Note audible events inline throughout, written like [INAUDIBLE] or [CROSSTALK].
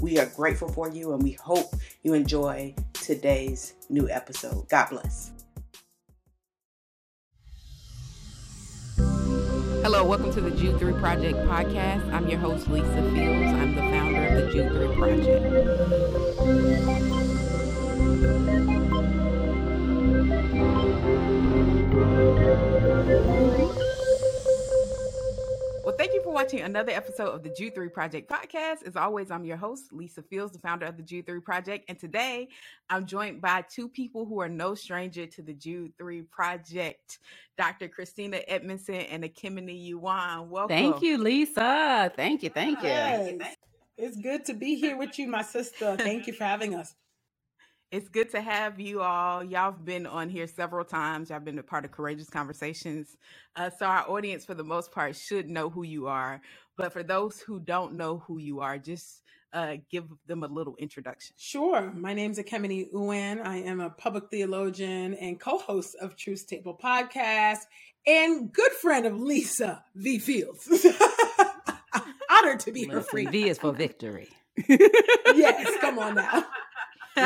We are grateful for you and we hope you enjoy today's new episode. God bless. Hello, welcome to the Jude 3 Project podcast. I'm your host, Lisa Fields. I'm the founder of the Jude 3 Project. Well, thank you for watching another episode of the Jude 3 Project podcast. As always, I'm your host, Lisa Fields, the founder of the Jude 3 Project. And today I'm joined by two people who are no stranger to the Jude 3 Project Dr. Christina Edmondson and Ekemini Uwan. Welcome. Thank you, Lisa. Thank you. Thank you. Yes. It's good to be here with you, my sister. Thank you for having us. It's good to have you all. Y'all have been on here several times. Y'all been a part of Courageous Conversations. Uh, so, our audience, for the most part, should know who you are. But for those who don't know who you are, just uh, give them a little introduction. Sure. My name is Ekemini Uwan. I am a public theologian and co host of Truth Table podcast and good friend of Lisa V. Fields. [LAUGHS] Honored to be Listen, her friend. V is for victory. [LAUGHS] yes, come on now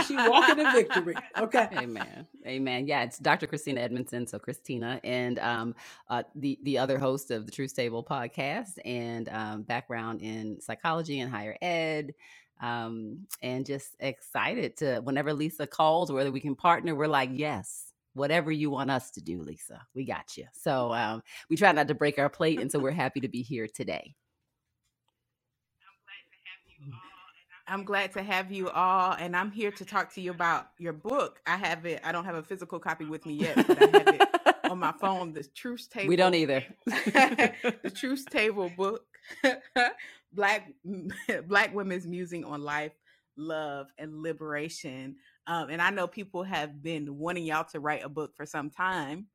she walking in victory. Okay. [LAUGHS] Amen. Amen. Yeah, it's Dr. Christina Edmondson, so Christina, and um, uh, the the other host of the Truth Table podcast, and um, background in psychology and higher ed. Um, and just excited to whenever Lisa calls, whether we can partner, we're like, yes, whatever you want us to do, Lisa, we got you. So um, we try not to break our plate, and so we're happy to be here today. I'm glad to have you all, and I'm here to talk to you about your book. I have it. I don't have a physical copy with me yet, but I have it [LAUGHS] on my phone. The Truth Table. We don't either. [LAUGHS] the Truth Table book. [LAUGHS] Black Black women's musing on life, love, and liberation. Um, and I know people have been wanting y'all to write a book for some time.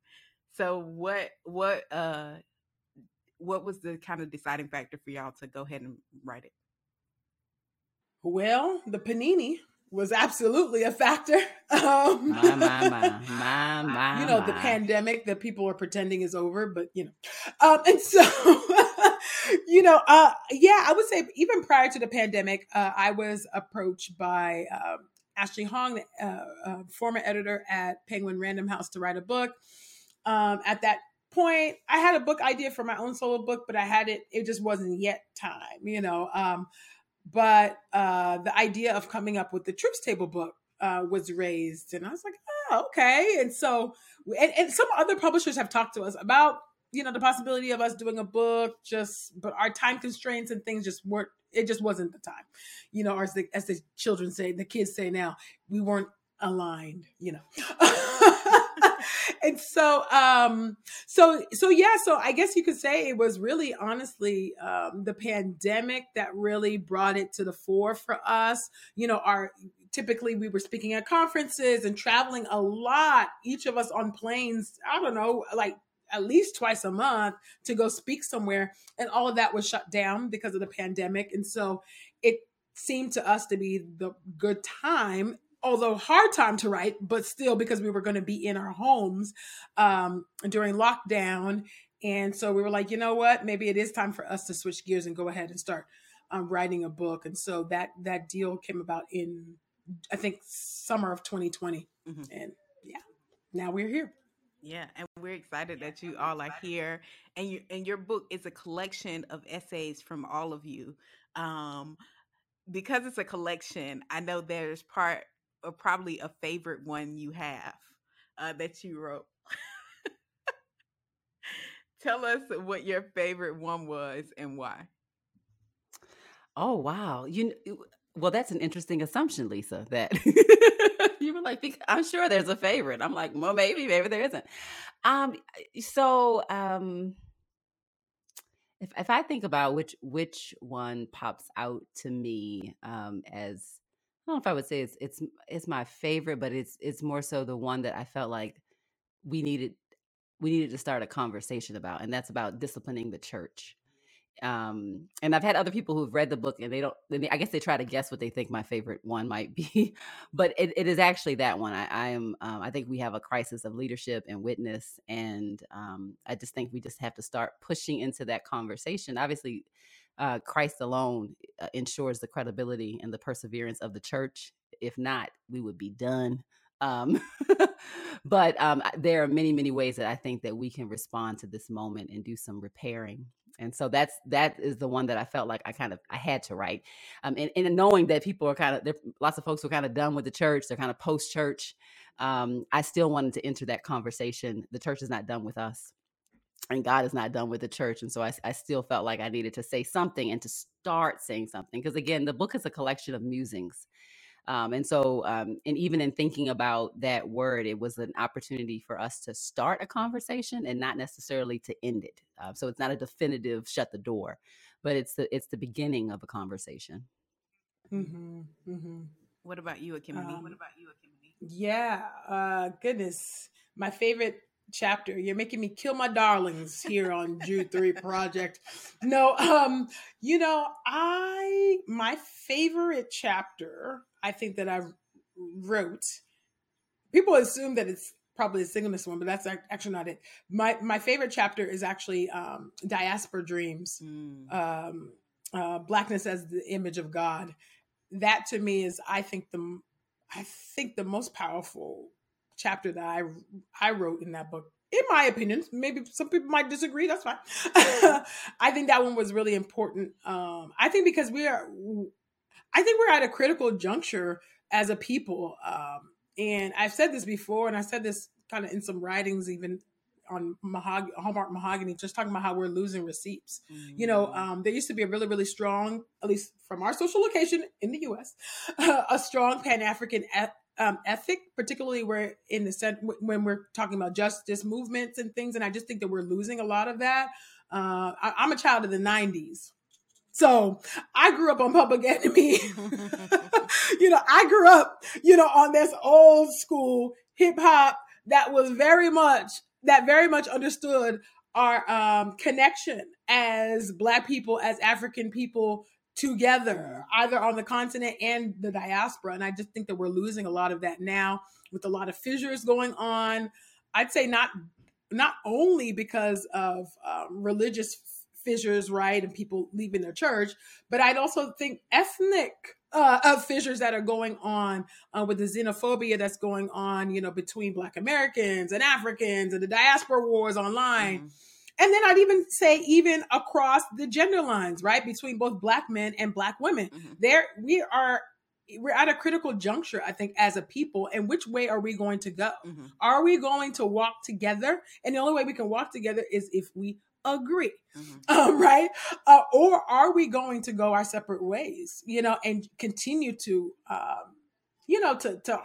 So what what uh what was the kind of deciding factor for y'all to go ahead and write it? Well, the panini was absolutely a factor. [LAUGHS] Um, my, my, my, my, [LAUGHS] my, you know, the pandemic that people are pretending is over, but you know, um, and so, [LAUGHS] you know, uh, yeah, I would say even prior to the pandemic, uh, I was approached by uh, Ashley Hong, uh, uh, former editor at Penguin Random House, to write a book. Um, at that point, I had a book idea for my own solo book, but I had it; it just wasn't yet time, you know. Um, but uh, the idea of coming up with the Truth Table book uh, was raised, and I was like, oh, okay. And so, and, and some other publishers have talked to us about you know the possibility of us doing a book, just but our time constraints and things just weren't. It just wasn't the time, you know. As the as the children say, the kids say now, we weren't aligned, you know. [LAUGHS] [LAUGHS] and so um so so yeah so i guess you could say it was really honestly um the pandemic that really brought it to the fore for us. You know our typically we were speaking at conferences and traveling a lot each of us on planes i don't know like at least twice a month to go speak somewhere. And all of that was shut down because of the pandemic. And so it seemed to us to be the good time although hard time to write, but still because we were going to be in our homes um, during lockdown. And so we were like, you know what? Maybe it is time for us to switch gears and go ahead and start um, writing a book. And so that that deal came about in, I think, summer of 2020. Mm-hmm. And yeah, now we're here. Yeah, and we're excited that you all are here. And you and your book is a collection of essays from all of you. Um, because it's a collection, I know there's part or probably a favorite one you have uh, that you wrote. [LAUGHS] Tell us what your favorite one was and why. Oh wow! You well, that's an interesting assumption, Lisa. That [LAUGHS] you were like, I'm sure there's a favorite. I'm like, well, maybe, maybe there isn't. Um, so um, if if I think about which which one pops out to me um as don't know if I would say it's it's it's my favorite, but it's it's more so the one that I felt like we needed we needed to start a conversation about, and that's about disciplining the church. Um and i've had other people who've read the book and they don't i guess they try to guess what they think my favorite one might be [LAUGHS] but it, it is actually that one. I, I am um, i think we have a crisis of leadership and witness and um, i just think we just have to start pushing into that conversation. Obviously uh, christ alone uh, ensures the credibility and the perseverance of the church if not we would be done um, [LAUGHS] but um, there are many many ways that i think that we can respond to this moment and do some repairing and so that's that is the one that I felt like I kind of I had to write, um, and, and knowing that people are kind of there, lots of folks who are kind of done with the church, they're kind of post church. Um, I still wanted to enter that conversation. The church is not done with us, and God is not done with the church, and so I, I still felt like I needed to say something and to start saying something because again, the book is a collection of musings um, and so, um, and even in thinking about that word, it was an opportunity for us to start a conversation and not necessarily to end it. Uh, so it's not a definitive shut the door, but it's the it's the beginning of a conversation. Mm-hmm, mm-hmm. What about you, Ekemini? Um, what about you, Ekemini? Yeah, uh, goodness, my favorite chapter. You're making me kill my darlings here on Jude 3 Project. No, um, you know, I my favorite chapter, I think that I wrote. People assume that it's probably the singleness one, but that's actually not it. My my favorite chapter is actually um, diaspora dreams, mm. um, uh, blackness as the image of God. That to me is, I think the I think the most powerful chapter that I I wrote in that book. In my opinion, maybe some people might disagree. That's fine. [LAUGHS] I think that one was really important. Um, I think because we are, I think we're at a critical juncture as a people. Um, and I've said this before, and I said this kind of in some writings, even on mahog- Hallmark Mahogany, just talking about how we're losing receipts. Mm-hmm. You know, mm. um, there used to be a really, really strong, at least from our social location in the U.S., uh, [LAUGHS] a strong Pan African um, ethic, particularly where in the sense when we're talking about justice movements and things. And I just think that we're losing a lot of that. Uh, I, I'm a child of the '90s, so I grew up on Public [LAUGHS] Enemy. [LAUGHS] you know, I grew up, you know, on this old school hip hop that was very much that very much understood our um, connection as Black people, as African people together, either on the continent and the diaspora. And I just think that we're losing a lot of that now with a lot of fissures going on. I'd say not not only because of um, religious fissures, right, and people leaving their church, but I'd also think ethnic uh, of fissures that are going on uh, with the xenophobia that's going on, you know, between Black Americans and Africans and the diaspora wars online. Mm-hmm and then I'd even say even across the gender lines, right, between both black men and black women. Mm-hmm. There we are we're at a critical juncture, I think, as a people. And which way are we going to go? Mm-hmm. Are we going to walk together? And the only way we can walk together is if we agree, mm-hmm. [LAUGHS] um, right? Uh, or are we going to go our separate ways, you know, and continue to, um, you know, to to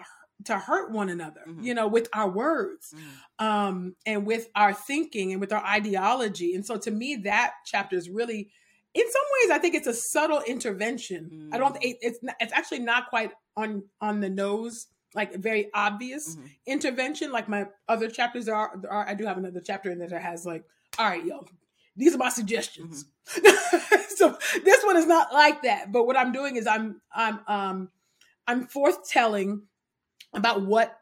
to hurt one another mm-hmm. you know with our words mm-hmm. um and with our thinking and with our ideology and so to me that chapter is really in some ways i think it's a subtle intervention mm-hmm. i don't mm. it, it's it's actually not quite on on the nose like very obvious mm-hmm. intervention like my other chapters are, are i do have another chapter in there that has like all right yo these are my suggestions mm-hmm. [LAUGHS] so this one is not like that but what i'm doing is i'm i'm um i'm forthtelling about what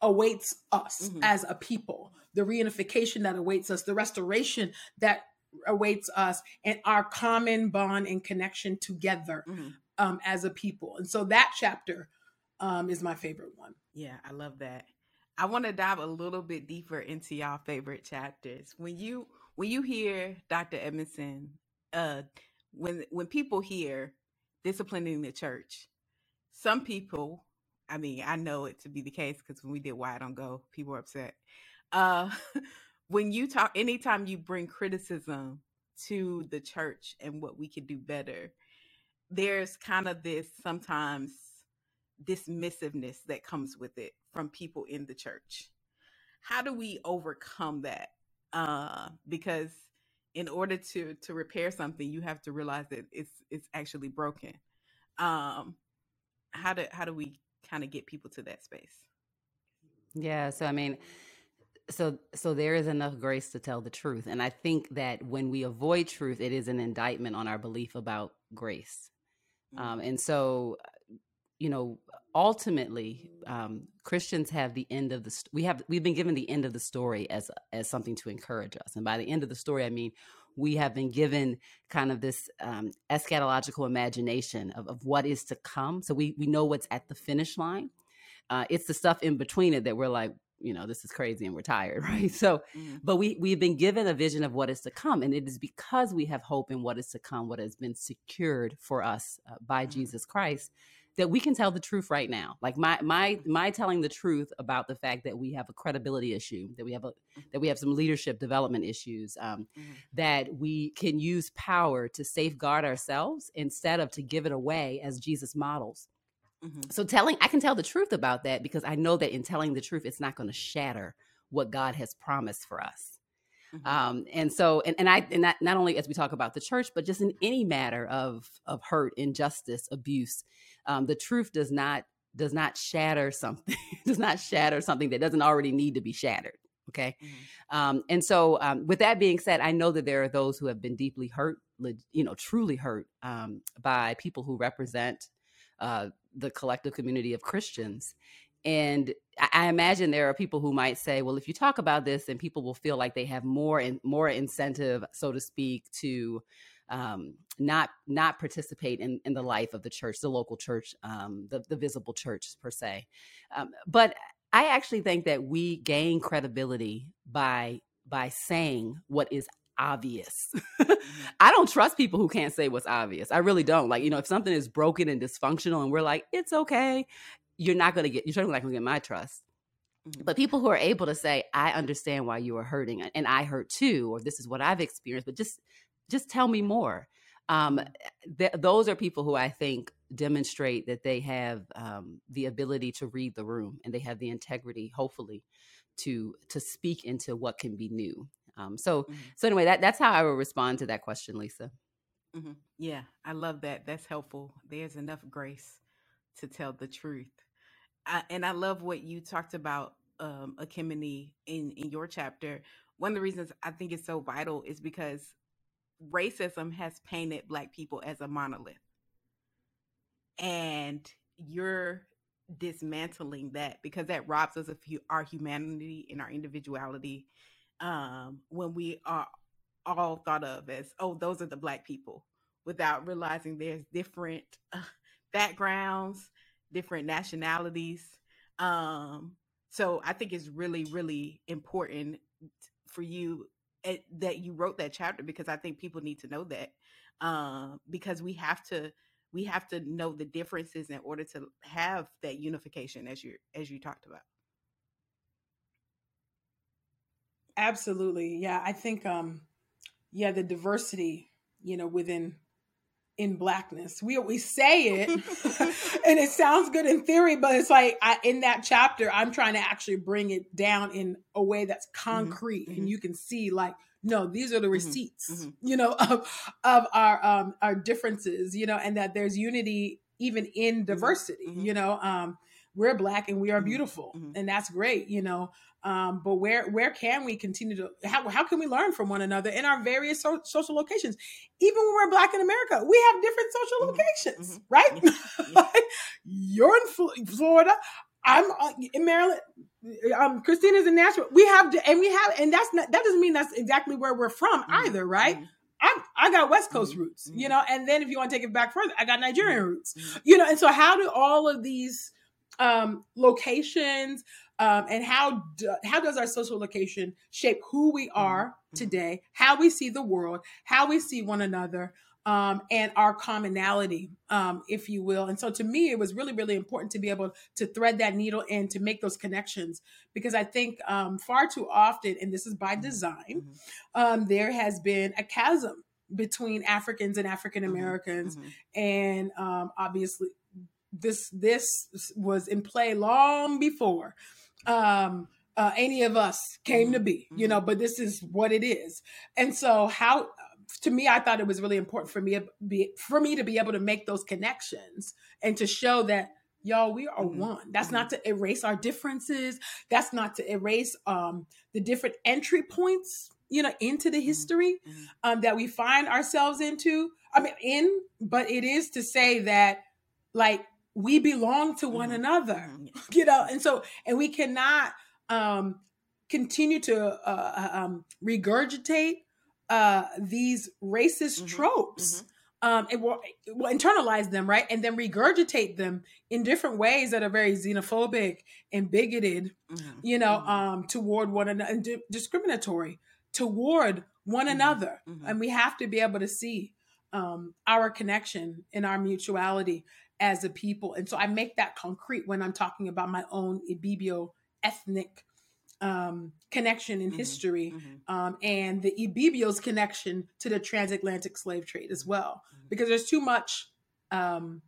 awaits us mm-hmm. as a people, the reunification that awaits us, the restoration that awaits us, and our common bond and connection together mm-hmm. um, as a people. And so that chapter um, is my favorite one. Yeah, I love that. I want to dive a little bit deeper into y'all favorite chapters. When you when you hear Dr. Edmondson, uh, when when people hear disciplining the church, some people I mean, I know it to be the case because when we did Why I Don't Go, people were upset. Uh, [LAUGHS] when you talk, anytime you bring criticism to the church and what we could do better, there's kind of this sometimes dismissiveness that comes with it from people in the church. How do we overcome that? Uh, because in order to to repair something, you have to realize that it's it's actually broken. Um, how do how do we kind of get people to that space? Yeah, so I mean, so so there is enough grace to tell the truth, and I think that when we avoid truth, it is an indictment on our belief about grace. Mm-hmm. Um, and so, you know, ultimately, um, Christians have the end of the st- we have we've been given the end of the story as as something to encourage us, and by the end of the story, I mean we have been given kind of this um, eschatological imagination of, of what is to come. So we we know what's at the finish line. Uh, it's the stuff in between it that we're like, you know, this is crazy and we're tired, [LAUGHS] right? So, mm. but we we've been given a vision of what is to come, and it is because we have hope in what is to come, what has been secured for us uh, by mm. Jesus Christ, that we can tell the truth right now. Like my my my telling the truth about the fact that we have a credibility issue, that we have a that we have some leadership development issues, um, mm-hmm. that we can use power to safeguard ourselves instead of to give it away as Jesus models. Mm-hmm. So telling I can tell the truth about that because I know that in telling the truth, it's not going to shatter what God has promised for us. Mm-hmm. Um, and so, and, and I, and not, not only as we talk about the church, but just in any matter of, of hurt, injustice, abuse, um, the truth does not, does not shatter something, [LAUGHS] does not shatter something that doesn't already need to be shattered. Okay. Mm-hmm. Um, and so, um, with that being said, I know that there are those who have been deeply hurt, you know, truly hurt um, by people who represent uh, the collective community of Christians. And I imagine there are people who might say, well, if you talk about this, then people will feel like they have more and more incentive, so to speak, to um, not not participate in, in the life of the church, the local church, um, the, the visible church per se. Um, but I actually think that we gain credibility by by saying what is obvious. [LAUGHS] I don't trust people who can't say what's obvious. I really don't. Like, you know, if something is broken and dysfunctional and we're like, it's okay, you're not going to get, you're certainly not going to get my trust. Mm-hmm. But people who are able to say, I understand why you are hurting and I hurt too, or this is what I've experienced, but just, just tell me more. Um, mm-hmm. th- those are people who I think demonstrate that they have um, the ability to read the room and they have the integrity, hopefully, to to speak into what can be new um, so mm-hmm. so anyway, that that's how I would respond to that question, Lisa. Mm-hmm. Yeah, I love that. That's helpful. There's enough grace to tell the truth, And I love what you talked about, um, Ekemini, in in your chapter. One of the reasons I think it's so vital is because racism has painted Black people as a monolith, and you're dismantling that because that robs us of our humanity and our individuality um, when we are all thought of as, oh, those are the black people, without realizing there's different uh, backgrounds, different nationalities. Um, so I think it's really, really important for you at, that you wrote that chapter because I think people need to know that um, because we have to we have to know the differences in order to have that unification as you as you talked about. Absolutely. Yeah, I think um yeah, the diversity, you know, within in blackness. We we say it [LAUGHS] and it sounds good in theory, but it's like I, in that chapter I'm trying to actually bring it down in a way that's mm-hmm, concrete mm-hmm. and you can see like no, these are the mm-hmm, receipts, mm-hmm. you know, [LAUGHS] of of our um our differences, you know, and that there's unity even in mm-hmm, diversity, mm-hmm. you know. Um we're black and we are beautiful and that's great, you know. Um, but where where can we continue to how, how can we learn from one another in our various so, social locations even when we're black in america we have different social mm-hmm. locations mm-hmm. right yeah. [LAUGHS] Yeah. you're in florida i'm uh, in maryland um, christina's in nashville we have and we have and that's not that doesn't mean that's exactly where we're from mm-hmm. either right mm-hmm. I, I got West Coast mm-hmm. roots, you mm-hmm. know, and then if you want to take it back further, I got Nigerian roots, you know, and so how do all of these um, locations, um, and how do, how does our social location shape who we mm-hmm. are mm-hmm. today, how we see the world, how we see one another, um, and our commonality, um, if you will. And so, to me, it was really, really important to be able to thread that needle and to make those connections because I think um, far too often, and this is by mm-hmm. design, mm-hmm. um, there has been a chasm between Africans and African. Americans, mm-hmm. and um, obviously this this was in play long before um, uh, any of us came to be, you know, mm-hmm. but this is what it is. And so, how to me, I thought it was really important for me be, for me to be able to make those connections and to show that y'all we are Mhm. one that's Mhm. not to erase our differences that's not to erase um the different entry points you know into the history Mhm. um that we find ourselves into i mean in but it is to say that like we belong to one Mhm. another Mhm. you know and so and we cannot um continue to uh um regurgitate uh these racist Mhm. tropes um and will, will internalize them right and then regurgitate them in different ways that are very xenophobic and bigoted Mhm. you know Mhm. um toward one another and di- discriminatory toward one Mhm. another Mhm. and we have to be able to see um our connection and our mutuality as a people and so i make that concrete when i'm talking about my own ibibio ethnic um connection in Mhm. history Mhm. um, and the Ibibio's connection to the transatlantic slave trade as well, Mhm. because there's too much, um,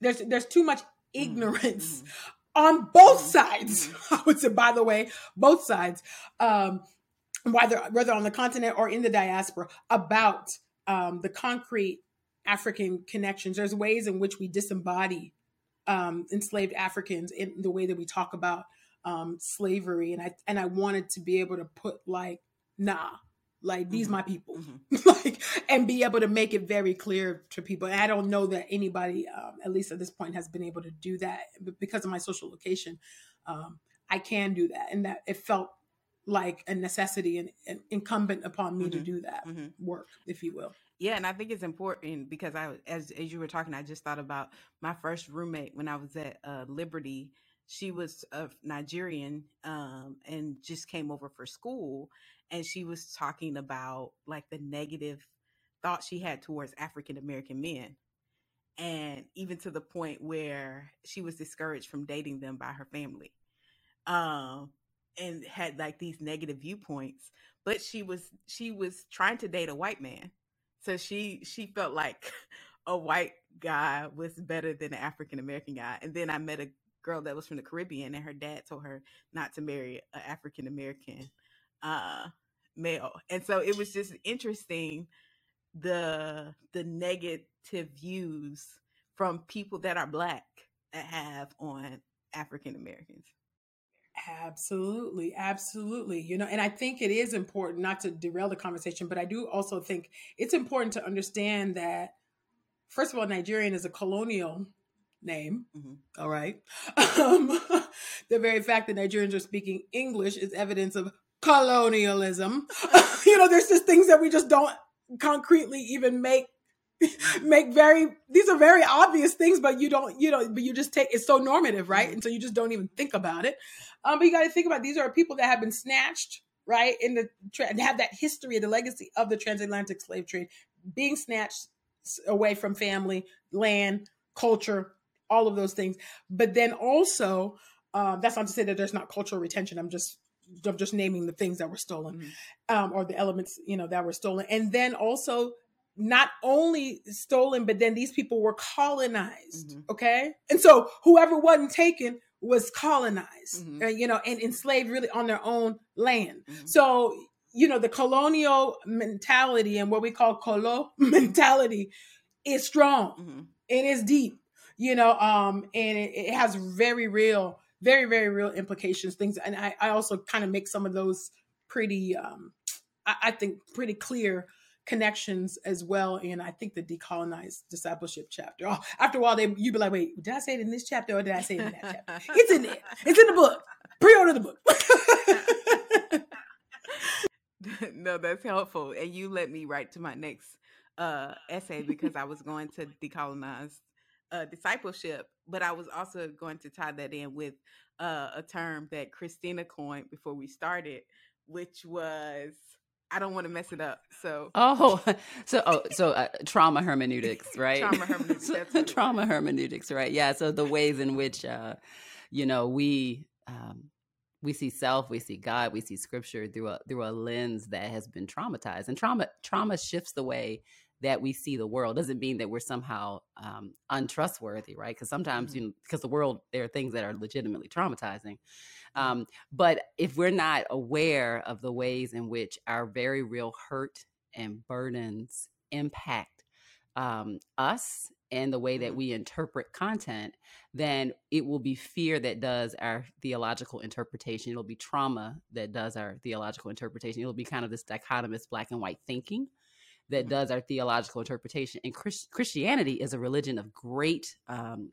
there's there's too much Mhm. ignorance Mhm. on both sides. [LAUGHS] I would say, by the way, both sides, um, whether whether on the continent or in the diaspora, about um, the concrete African connections. There's ways in which we disembody um, enslaved Africans in the way that we talk about um, slavery, and I and I wanted to be able to put like, nah, like these Mhm. my people, Mhm. [LAUGHS] like, and be able to make it very clear to people. And I don't know that anybody, um, at least at this point, has been able to do that but because of my social location. Um, I can do that, and that it felt like a necessity and, and incumbent upon me to Mhm. do that Mhm. work, if you will. Yeah, and I think it's important because I, as as you were talking, I just thought about my first roommate when I was at uh, Liberty. She was of Nigerian, um, and just came over for school, and she was talking about like the negative thought she had towards African American men, and even to the point where she was discouraged from dating them by her family, um, and had like these negative viewpoints. But she was she was trying to date a white man so she she felt like [LAUGHS] a white guy was better than an African American guy. And then I met a girl that was from the Caribbean, and her dad told her not to marry an African American uh, male. And so it was just interesting the the negative views from people that are black that have on African Americans. Absolutely, absolutely. You know, and I think it is important not to derail the conversation, but I do also think it's important to understand that, first of all, Nigerian is a colonial name. Mhm. all right. Um, [LAUGHS] the very fact that Nigerians are speaking English is evidence of colonialism. [LAUGHS] you know, there's just things that we just don't concretely even make [LAUGHS] make very these are very obvious things but you don't you know but you just take it's so normative right? Mhm. and so you just don't even think about it. Um but you got to think about these are people that have been snatched right in the tra- have that history the legacy of the transatlantic slave trade being snatched away from family land culture all of those things. But then also um that's not to say that there's not cultural retention. I'm just i'm just naming the things that were stolen Mhm. um, or the elements you know that were stolen. And then also not only stolen but then these people were colonized Mhm. okay and so whoever wasn't taken was colonized Mhm. uh, you know and enslaved really on their own land Mhm. so you know the colonial mentality and what we call colo [LAUGHS] mentality is strong Mhm. it is deep you know um and it, it has very real very very real implications things and i, I also kind of make some of those pretty um I, I think pretty clear connections as well and i think the decolonized discipleship chapter. Oh, after a while they you be like wait did i say it in this chapter or did i say it in that chapter? [LAUGHS] It's in there it's in the book. Pre-order the book. [LAUGHS] No, that's helpful. And you let me write to my next uh, essay because I was going to decolonize uh, discipleship, but I was also going to tie that in with uh, a term that Christina coined before we started, which was I don't want to mess it up. So Oh, [LAUGHS] so oh, so uh, trauma hermeneutics, [LAUGHS] right? Trauma hermeneutics, [LAUGHS] that's what it trauma hermeneutics, right? Yeah. So the ways in which, uh, you know, we um, we see self, we see God, we see Scripture through a through a lens that has been traumatized, and trauma trauma shifts the way that we see the world. Doesn't mean that we're somehow um, untrustworthy, right? Because sometimes, Mhm. you know, because the world there are things that are legitimately traumatizing. Um, but if we're not aware of the ways in which our very real hurt and burdens impact um, us and the way that Mhm. we interpret content, then it will be fear that does our theological interpretation. It'll be trauma that does our theological interpretation. It'll be kind of this dichotomous black and white thinking that does our theological interpretation. And Chris- Christianity is a religion of great, um,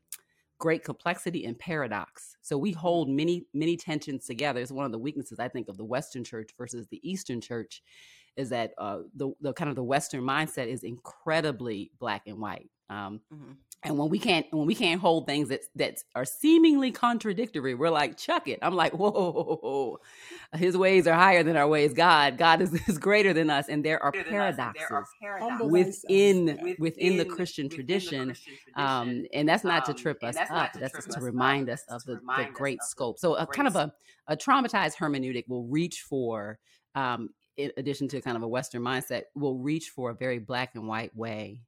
great complexity and paradox. So we hold many, many tensions together. It's one of the weaknesses I think of the Western Church versus the Eastern Church, is that uh, the the kind of the Western mindset is incredibly black and white. Um, Mhm. And when we can't when we can't hold things that that are seemingly contradictory, we're like, chuck it. I'm like, whoa, whoa, whoa, whoa. his ways are higher than our ways. God, God is, [LAUGHS] is greater than us, and there are paradoxes Humble within thyself. within the Christian tradition. Um, and that's not to trip us up. That's just to remind us of the, the great scope. So, a kind of a, a traumatized hermeneutic will reach for, um, in addition to kind of a Western mindset, will reach for a very black and white way,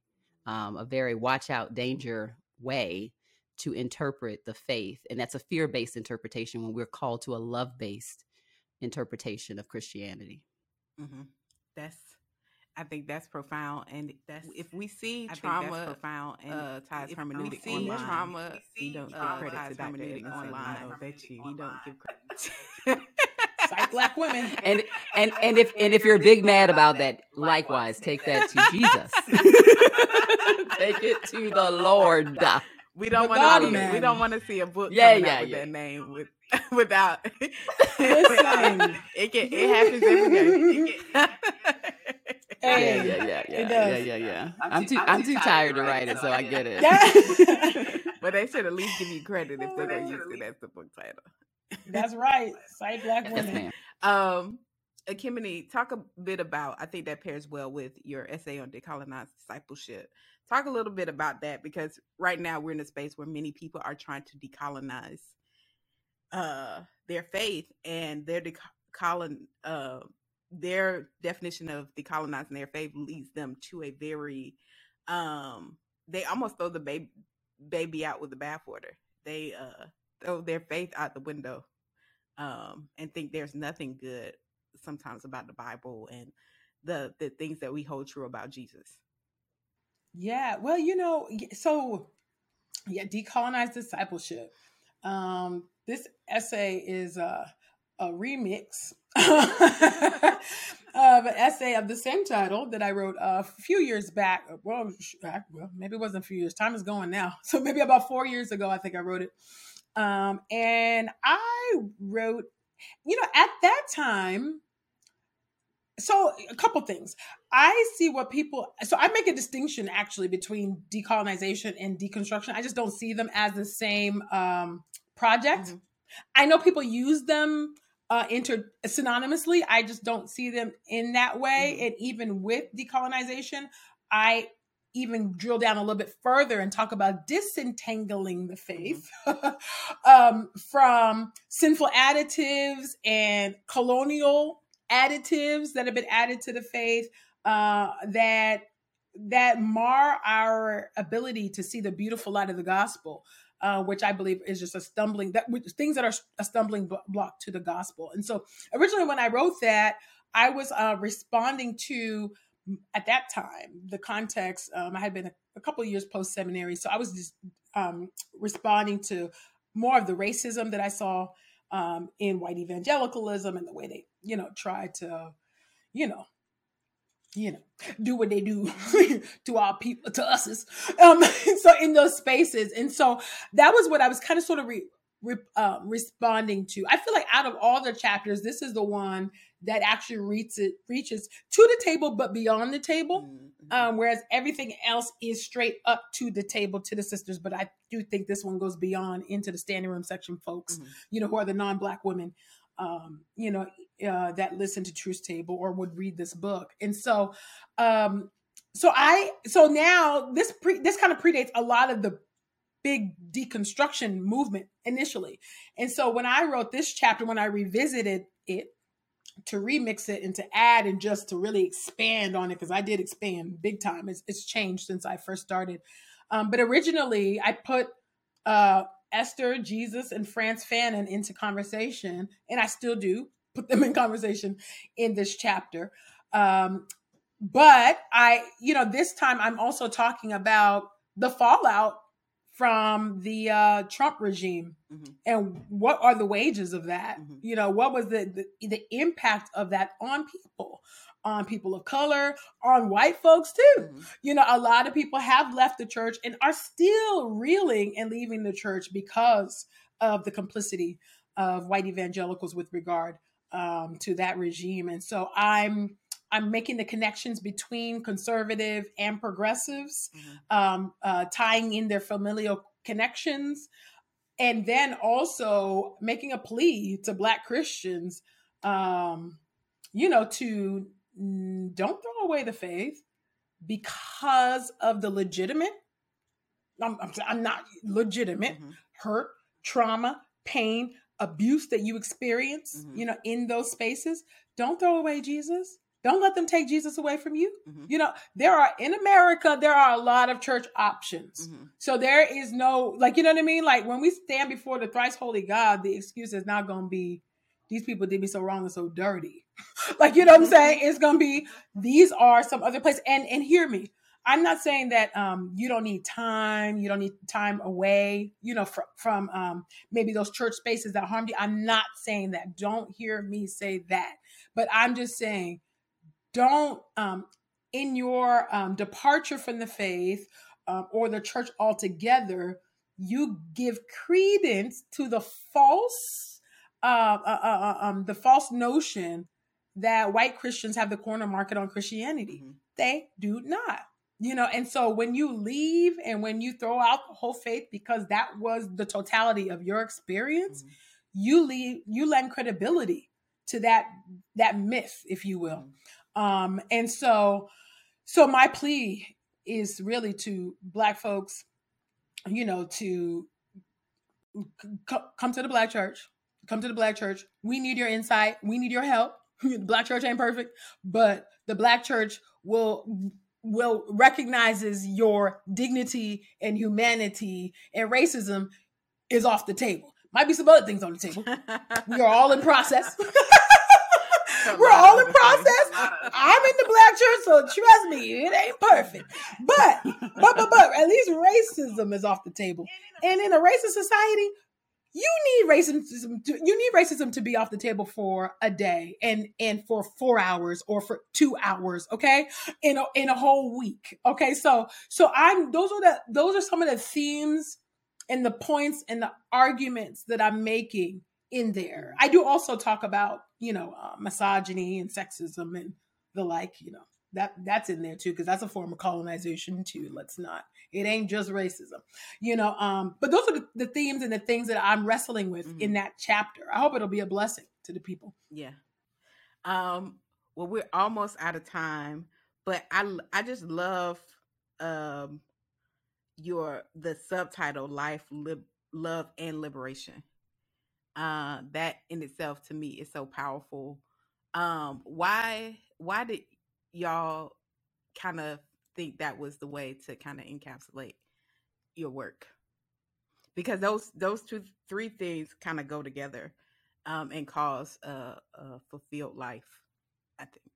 um, a very watch out, danger way to interpret the faith. And that's a fear based interpretation when we're called to a love based interpretation of Christianity. Mhm. That's, I think that's profound, and that's if we see I think trauma that's profound and uh, ties if hermeneutic we see online, trauma, you don't give uh, credit ties to Dr. hermeneutic Edmondson. online, I know that you, you don't give credit. Cite black women. And and and if and if you're big mad about that, likewise take that to [LAUGHS] Jesus. [LAUGHS] [LAUGHS] take it to the Lord. We don't want to. See, we don't want to see a book Yeah, coming yeah, out with yeah. that name with [LAUGHS] without. [LAUGHS] Listen. it can. It happens every day. It can- Yeah, Hey, yeah, yeah, yeah, it yeah, does. yeah, yeah. I'm too I'm too tired to write it, so I get it. Yeah. but they should at least give you credit if they're gonna use it as the book title. That's right. Cite black Yes, women. ma'am. Um, Ekemini, talk a bit about. I think that pairs well with your essay on decolonized discipleship. Talk a little bit about that because right now we're in a space where many people are trying to decolonize uh, their faith and their decolon uh, their definition of decolonizing their faith leads them to a very um, they almost throw the baby baby out with the bathwater. They uh, throw their faith out the window um, and think there's nothing good sometimes about the Bible and the the things that we hold true about Jesus. Yeah, well, you know, so yeah, decolonized discipleship. Um, this essay is a, a remix [LAUGHS] of an essay of the same title that I wrote a few years back. Well, well, maybe it wasn't a few years. Time is going now, [LAUGHS] so maybe about four years ago, I think I wrote it. Um, and I wrote, you know, at that time. So a couple things. I see what people so I make a distinction actually between decolonization and deconstruction. I just don't see them as the same um project. Mhm. I know people use them uh inter synonymously. I just don't see them in that way. Mhm. And even with decolonization, I even drill down a little bit further and talk about disentangling the faith [LAUGHS] um, from sinful additives and colonial additives that have been added to the faith uh, that that mar our ability to see the beautiful light of the gospel, uh, which I believe is just a stumbling that which- things that are a stumbling block to the gospel. And so originally, when I wrote that, I was uh, responding to at that time the context. Um, I had been a, a couple of years post seminary, so I was just um, responding to more of the racism that I saw um, in white evangelicalism and the way they, you know, try to, you know, you know, do what they do [LAUGHS] to our people, to us. Um, [LAUGHS] so in those spaces, and so that was what I was kind of sort of re, re, uh, responding to. I feel like out of all the chapters, this is the one that actually reaches reaches to the table, but beyond the table Mhm. um, whereas everything else is straight up to the table to the sisters. But I do think this one goes beyond into the standing room section, folks. Mhm. You know, who are the non-black women, um, you know, uh, that listen to Truth Table or would read this book. And so, um, so I, so now this pre, this kind of predates a lot of the big deconstruction movement initially. And so when I wrote this chapter, when I revisited it to remix it and to add and just to really expand on it because I did expand big time. It's, it's changed since I first started. Um, but originally, I put uh, Esther, Jesus, and Frantz Fanon into conversation, and I still do put them in conversation in this chapter. Um, but I, you know, this time I'm also talking about the fallout from the uh, Trump regime mm-hmm. and what are the wages of that? Mm-hmm. You know, what was the, the, the impact of that on people? On people of color, on white folks too. Mm-hmm. You know, a lot of people have left the church and are still reeling and leaving the church because of the complicity of white evangelicals with regard um, to that regime. And so I'm I'm making the connections between conservative and progressives, mm-hmm. um, uh, tying in their familial connections, and then also making a plea to Black Christians, um, you know, to don't throw away the faith because of the legitimate. I'm, I'm, I'm not legitimate mm-hmm. hurt, trauma, pain, abuse that you experience, mm-hmm. you know, in those spaces. Don't throw away Jesus. Don't let them take Jesus away from you. Mm-hmm. You know, there are in America, there are a lot of church options. Mm-hmm. So there is no, like, you know what I mean? Like when we stand before the thrice holy God, the excuse is not going to be, these people did me so wrong and so dirty. [LAUGHS] like, you know what I'm saying? It's going to be, these are some other place. And, and hear me, I'm not saying that um, you don't need time, you don't need time away, you know, fr- from um, maybe those church spaces that harmed you. I'm not saying that. Don't hear me say that. But I'm just saying, don't um, in your um, departure from the faith um, or the church altogether you give credence to the false uh, uh, uh, uh, um, the false notion that white christians have the corner market on christianity mm-hmm. they do not you know and so when you leave and when you throw out the whole faith because that was the totality of your experience mm-hmm. you leave you lend credibility to that that myth if you will mm-hmm. Um, and so, so my plea is really to Black folks, you know, to c- come to the Black church, come to the Black church. We need your insight. We need your help. the [LAUGHS] Black church ain't perfect, but the Black church will will recognizes your dignity and humanity and racism is off the table. Might be some other things on the table. [LAUGHS] we are all in process. [LAUGHS] We're all in process. I'm in the black church, so trust me, it ain't perfect. But, but, but, but, at least racism is off the table. And in a racist society, you need racism to, you need racism to be off the table for a day and and for 4 hours or for 2 hours okay in a, in a whole week okay so so i'm those are the those are some of the themes and the points and the arguments that i'm making in there. I do also talk about, you know, uh, misogyny and sexism and the like, you know, that that's in there too because that's a form of colonization too. Let's not. It ain't just racism, you know. Um, but those are the, the themes and the things that I'm wrestling with mm-hmm. in that chapter. I hope it'll be a blessing to the people. Yeah. Um. Well, we're almost out of time, but I I just love um your the subtitle life lib, love and liberation uh, that in itself to me is so powerful. Um, why why did y'all kind of think that was the way to kind of encapsulate your work? Because those those two three things kind of go together um, and cause a, a fulfilled life. I think.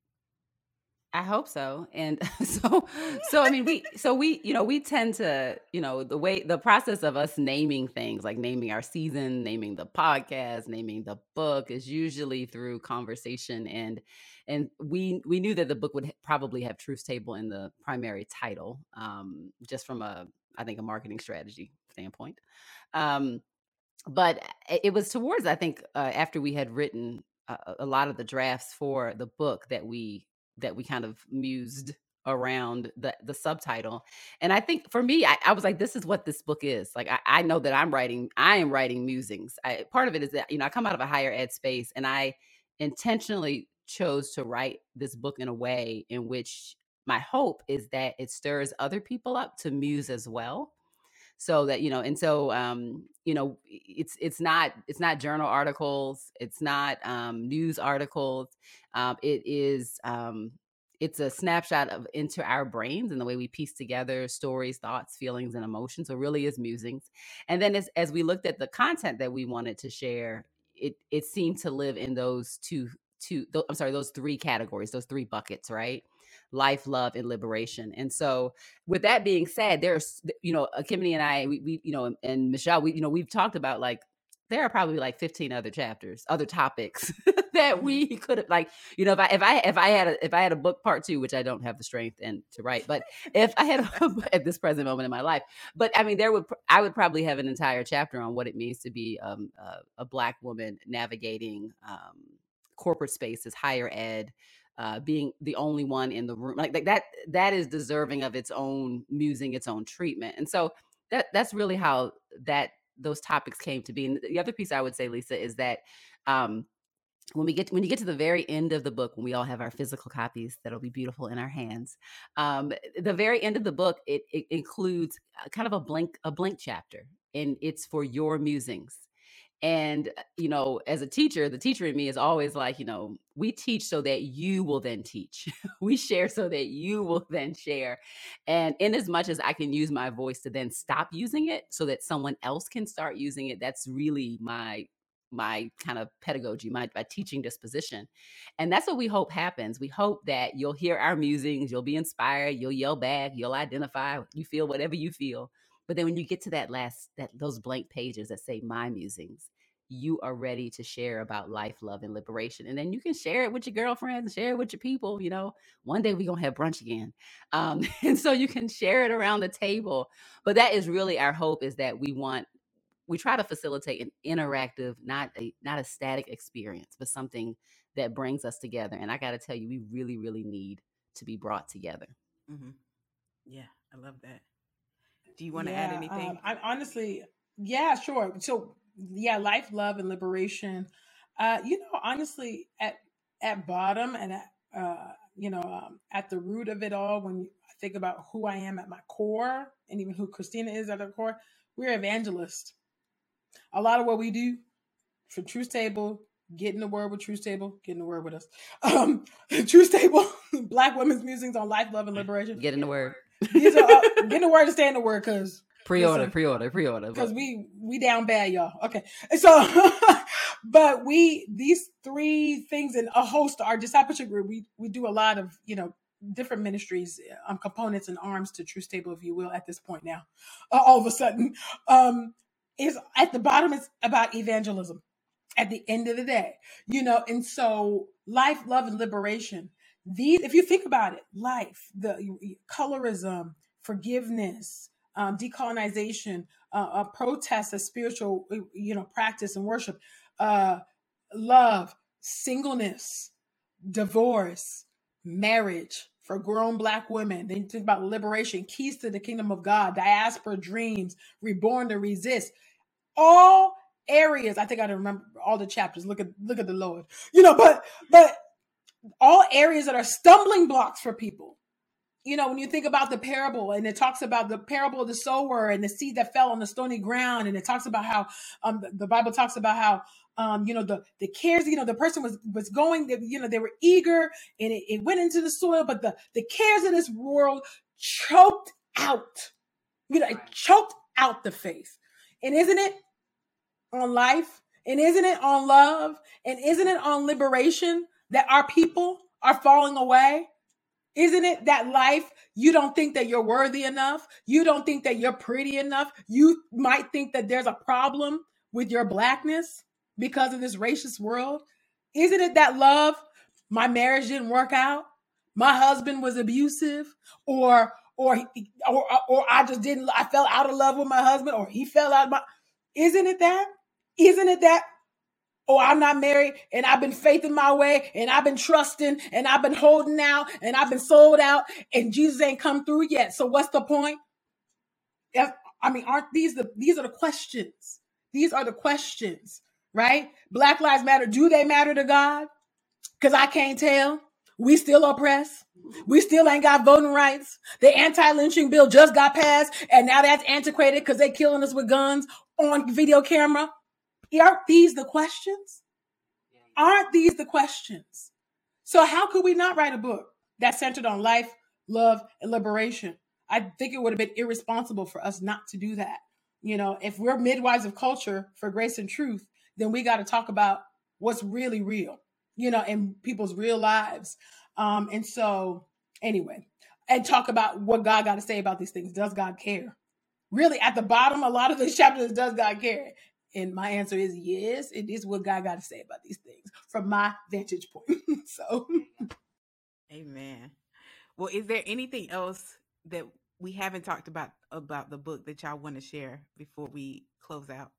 I hope so. And [LAUGHS] so so I mean we so we you know we tend to, you know, the way the process of us naming things like naming our season, naming the podcast, naming the book is usually through conversation and and we we knew that the book would probably have truth table in the primary title um just from a I think a marketing strategy standpoint. Um but it was towards I think uh, after we had written a, a lot of the drafts for the book that we that we kind of mused around the the subtitle and i think for me I, I, was like this is what this book is. Like I, I know that i'm writing i am writing musings. I, part of it is that you know i come out of a higher ed space and i intentionally chose to write this book in a way in which my hope is that it stirs other people up to muse as well so that you know and so um you know it's it's not it's not journal articles it's not um news articles um it is um it's a snapshot of into our brains and the way we piece together stories thoughts feelings and emotions so it really is musings. And then as, as we looked at the content that we wanted to share it it seemed to live in those two two th- i'm sorry those three categories those three buckets right life, love, and liberation. And so, with that being said, there's, you know, Ekemini and I, we, we, you know, and Michelle, we, you know, we've talked about like there are probably like 15 other chapters, other topics [LAUGHS] that we could have like, you know, if I if I if I had a if I had a book part two, which I don't have the strength and to write, but if I had a, at this present moment in my life, but I mean, there would I would probably have an entire chapter on what it means to be um, a, a black woman navigating um, corporate spaces, higher ed, uh, being the only one in the room like, like that that is deserving of its own musing its own treatment and so that that's really how that those topics came to be and the other piece i would say lisa is that um, when we get to, when you get to the very end of the book when we all have our physical copies that'll be beautiful in our hands um, the very end of the book it, it includes kind of a blank a blank chapter and it's for your musings and, uh, you know, as a teacher, the teacher in me is always like, you know, we teach so that you will then teach. [LAUGHS] we share so that you will then share. And in as much as I can use my voice to then stop using it so that someone else can start using it, that's really my my kind of pedagogy, my, my teaching disposition. And that's what we hope happens. We hope that you'll hear our musings, you'll be inspired, you'll yell back, you'll identify, you feel whatever you feel. But then when you get to that last that those blank pages that say my musings, you are ready to share about life, love, and liberation. And then you can share it with your girlfriends, share it with your people. You know, one day we're going to have brunch again. Um, [LAUGHS] and so you can share it around the table. But that is really our hope is that we want, we try to facilitate an interactive, not a, not a static experience, but something that brings us together. And I got to tell you, we really, really need to be brought together. Mm-hmm. Yeah, I love that. Do you want to yeah, add anything? Um, I honestly, yeah, sure. So yeah, life, love, and liberation. Uh, you know, honestly, at at bottom and at uh, you know um, at the root of it all, when I think about who I am at my core, and even who Christina is at her core, we're evangelists. A lot of what we do for Truth Table, getting the word with Truth Table, getting the word with us. Um, [LAUGHS] Truth Table, [LAUGHS] Black Women's Musings on Life, Love, and [LAUGHS] Liberation. Getting the word. These are, uh, getting the word to stay in the word because Pre-order, pre-order, pre-order. Because we we down bad, y'all. Okay, [LAUGHS] so [LAUGHS] but we these three things in a host our discipleship group. We we do a lot of you know different ministries, um, components and arms to Truth Table, if you will, at this point now. Uh, all of a sudden, um, is at the bottom. It's about evangelism. At the end of the day, you know, and so life, love, and liberation. These, if you think about it, life, the colorism, forgiveness, um, decolonization, uh, uh, protests of spiritual, uh, you know, practice and worship, uh, love, singleness, divorce, marriage for grown black women. Then you think about liberation, keys to the kingdom of God, diaspora dreams, reborn to resist. All areas. I think I remember all the chapters. Look at look at the Lord, you know. But but all areas that are stumbling blocks for people you know, when you think about the parable and it talks about the parable of the sower and the seed that fell on the stony ground, and it talks about how um, the, the Bible talks about how um, you know, the the cares, you know, the person was was going, you know, they were eager and it, it went into the soil, but the the cares of this world choked out, you know, it choked out the faith. And isn't it on life? And isn't it on love? And isn't it on liberation that our people are falling away? Isn't it that life, you don't think that you're worthy enough? You don't think that you're pretty enough? You might think that there's a problem with your blackness because of this racist world? Isn't it that love? My marriage didn't work out. My husband was abusive or or or or I just didn't I fell out of love with my husband or he fell out of my Isn't it that? Isn't it that Oh, I'm not married and I've been faithing my way and I've been trusting and I've been holding out and I've been sold out and Jesus ain't come through yet. So what's the point? If, I mean, aren't these the these are the questions? These are the questions, right? Black lives matter. Do they matter to God? Because I can't tell. We still oppressed. We still ain't got voting rights. The anti-lynching bill just got passed, and now that's antiquated because they killing us with guns on video camera. Aren't these the questions? Aren't these the questions? So how could we not write a book that's centered on life, love, and liberation? I think it would have been irresponsible for us not to do that. You know, if we're midwives of culture for grace and truth, then we got to talk about what's really real, you know, in people's real lives. Um, and so, anyway, and talk about what God got to say about these things. Does God care? Really, at the bottom, a lot of these [LAUGHS] chapters, does God care? And my answer is yes, it is what God got to say about these things from my vantage point. [LAUGHS] so, amen. Well, is there anything else that we haven't talked about about the book that y'all want to share before we close out?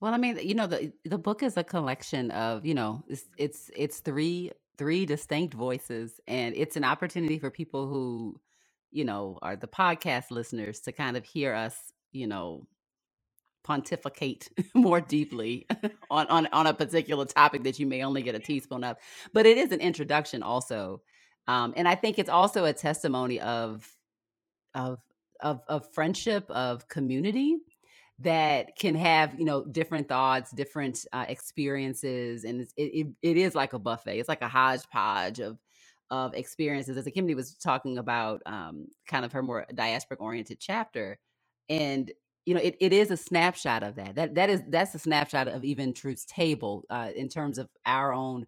Well, I mean, you know, the the book is a collection of, you know, it's it's it's three three distinct voices and it's an opportunity for people who, you know, are the podcast listeners to kind of hear us, you know, pontificate [LAUGHS] more deeply [LAUGHS] on, on on a particular topic that you may only get a teaspoon of. But it is an introduction also. Um, and I think it's also a testimony of of of of friendship, of community that can have you know different thoughts different uh, experiences and it, it, it is like a buffet it's like a hodgepodge of of experiences as Kimberly was talking about um, kind of her more diasporic oriented chapter and you know it, it is a snapshot of that. That that is that's a snapshot of even truth's table uh, in terms of our own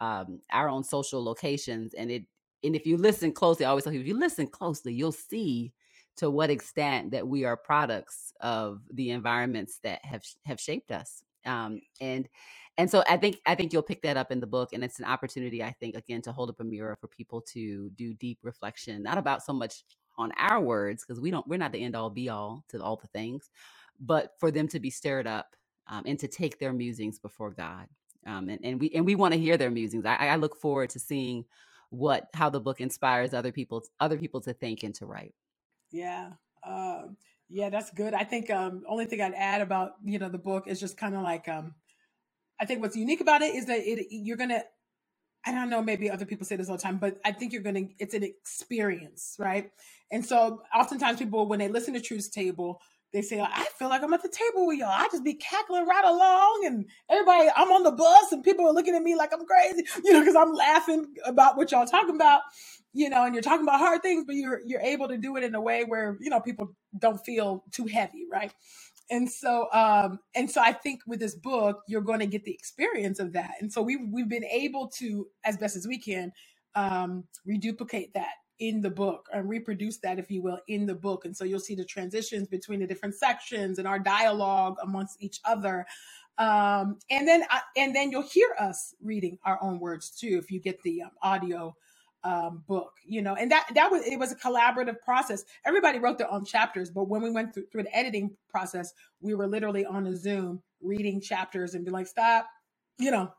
um, our own social locations and it and if you listen closely i always tell people if you listen closely you'll see to what extent that we are products of the environments that have have shaped us. Um, and and so i think i think you'll pick that up in the book and it's an opportunity i think again to hold up a mirror for people to do deep reflection not about so much on our words because we don't we're not the end all be all to all the things but for them to be stirred up um, and to take their musings before god um, and, and we and we want to hear their musings I, I look forward to seeing what how the book inspires other people other people to think and to write yeah. Um, yeah, that's good. I think um only thing I'd add about, you know, the book is just kind of like um I think what's unique about it is that it you're gonna I don't know, maybe other people say this all the time, but I think you're gonna it's an experience, right? And so oftentimes people when they listen to Truth's Table, they say, I feel like I'm at the table with y'all. I just be cackling right along and everybody, I'm on the bus and people are looking at me like I'm crazy, [LAUGHS] you know, because I'm laughing about what y'all talking about you know, and you're talking about hard things, but you're you're able to do it in a way where you know people don't feel too heavy, right? And so, um, and so I think with this book, you're going to get the experience of that. And so we we've been able to, as best as we can, um, reduplicate that in the book and reproduce that, if you will, in the book. And so you'll see the transitions between the different sections and our dialogue amongst each other. Um, and then, uh, and then you'll hear us reading our own words too, if you get the um, audio um, book, you know, and that that was it was a collaborative process. Everybody wrote their own chapters, but when we went through, through the editing process, we were literally on a Zoom reading chapters and be like, "Stop," you know,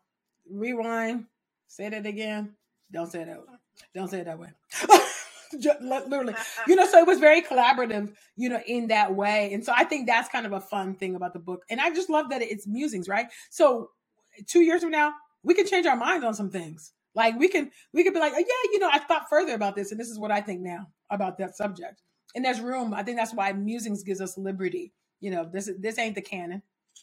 rewind, say that again. Don't say that. Don't say it that way. [LAUGHS] literally, you know. So it was very collaborative, you know, in that way. And so I think that's kind of a fun thing about the book. And I just love that it's musings, right? So two years from now, we can change our minds on some things like we can we could be like, oh, yeah, you know, I thought further about this, and this is what I think now about that subject. And there's room. I think that's why musings gives us liberty. You know, this this ain't the canon.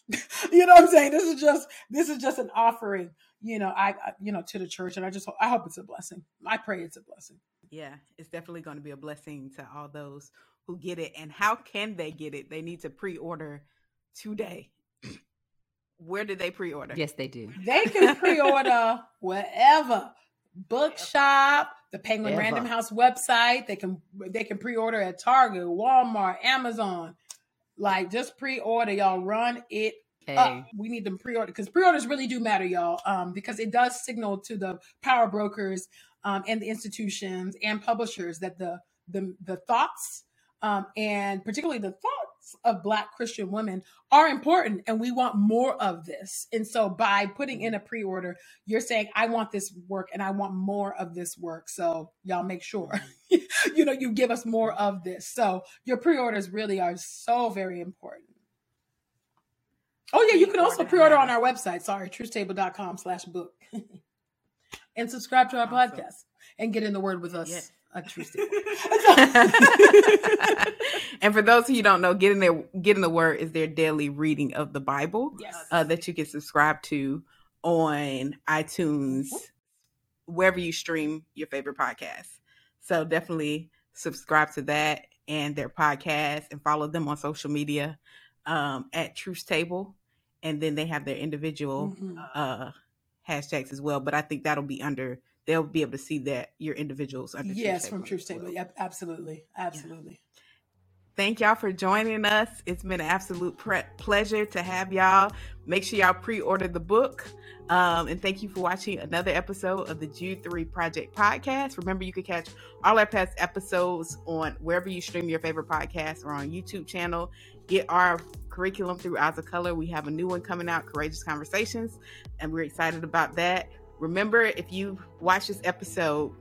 [LAUGHS] you know what I'm saying? This is just this is just an offering. You know, I, I you know to the church, and I just I hope it's a blessing. I pray it's a blessing. Yeah, it's definitely going to be a blessing to all those who get it. And how can they get it? They need to pre-order today where did they pre-order? Yes, they do. They can [LAUGHS] pre-order wherever. Bookshop, the Penguin Ever. Random House website. They can they can pre-order at Target, Walmart, Amazon. Like just pre-order, y'all. Run it Hey. Up. We need them pre-order because pre-orders really do matter, y'all. Um, because it does signal to the power brokers um, and the institutions and publishers that the the the thoughts um, and particularly the thoughts of Black Christian women are important, and we want more of this. And so, by putting in a pre order, you're saying, I want this work and I want more of this work. So, y'all make sure [LAUGHS] you know you give us more of this. So, your pre orders really are so very important. Oh, yeah, you can also pre order on our website. Sorry, truthstable.com slash book. [LAUGHS] and subscribe to our awesome. podcast and get in the word with us. Yeah a true [LAUGHS] [LAUGHS] and for those of you don't know, getting their getting the word is their daily reading of the Bible. Yes. Uh, that you can subscribe to on iTunes, wherever you stream your favorite podcast. So definitely subscribe to that and their podcast and follow them on social media um, at Truth Table. And then they have their individual mm-hmm. uh, hashtags as well. But I think that'll be under they'll be able to see that your individuals under yes from Truth Table. Yep, absolutely, absolutely. Yeah. Thank y'all for joining us. It's been an absolute pre- pleasure to have y'all. Make sure y'all pre-order the book. Um, and thank you for watching another episode of the Jude 3 Project podcast. Remember, you can catch all our past episodes on wherever you stream your favorite podcast or on YouTube channel. Get our curriculum through Eyes of Color. We have a new one coming out, Courageous Conversations, and we're excited about that. Remember, if you watch this episode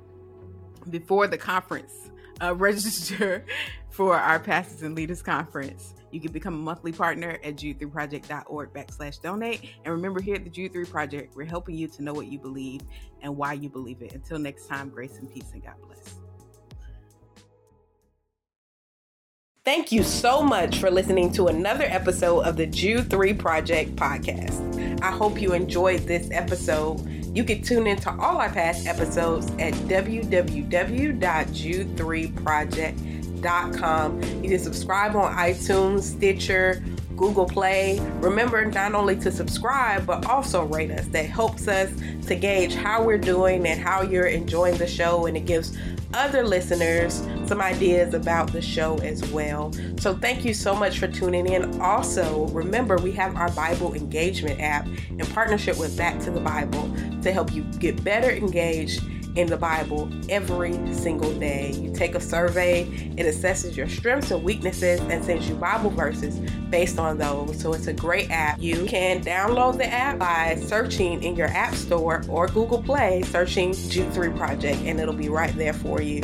before the conference, uh, [LAUGHS] register for our Pastors and Leaders Conference. You can become a monthly partner at jude3project.org backslash donate. And remember, here at the Jude 3 Project, we're helping you to know what you believe and why you believe it. Until next time, grace and peace and God bless. Thank you so much for listening to another episode of the Jude 3 Project podcast. I hope you enjoyed this episode. You can tune into all our past episodes at www.jude3project.com. You can subscribe on iTunes, Stitcher, Google Play. Remember not only to subscribe, but also rate us. That helps us to gauge how we're doing and how you're enjoying the show, and it gives other listeners some ideas about the show as well. So thank you so much for tuning in. Also, remember we have our Bible engagement app in partnership with Back to the Bible to help you get better engaged in the Bible every single day. You take a survey, it assesses your strengths and weaknesses and sends you Bible verses based on those. So it's a great app. You can download the app by searching in your App Store or Google Play, searching Jude 3 Project, and it'll be right there for you.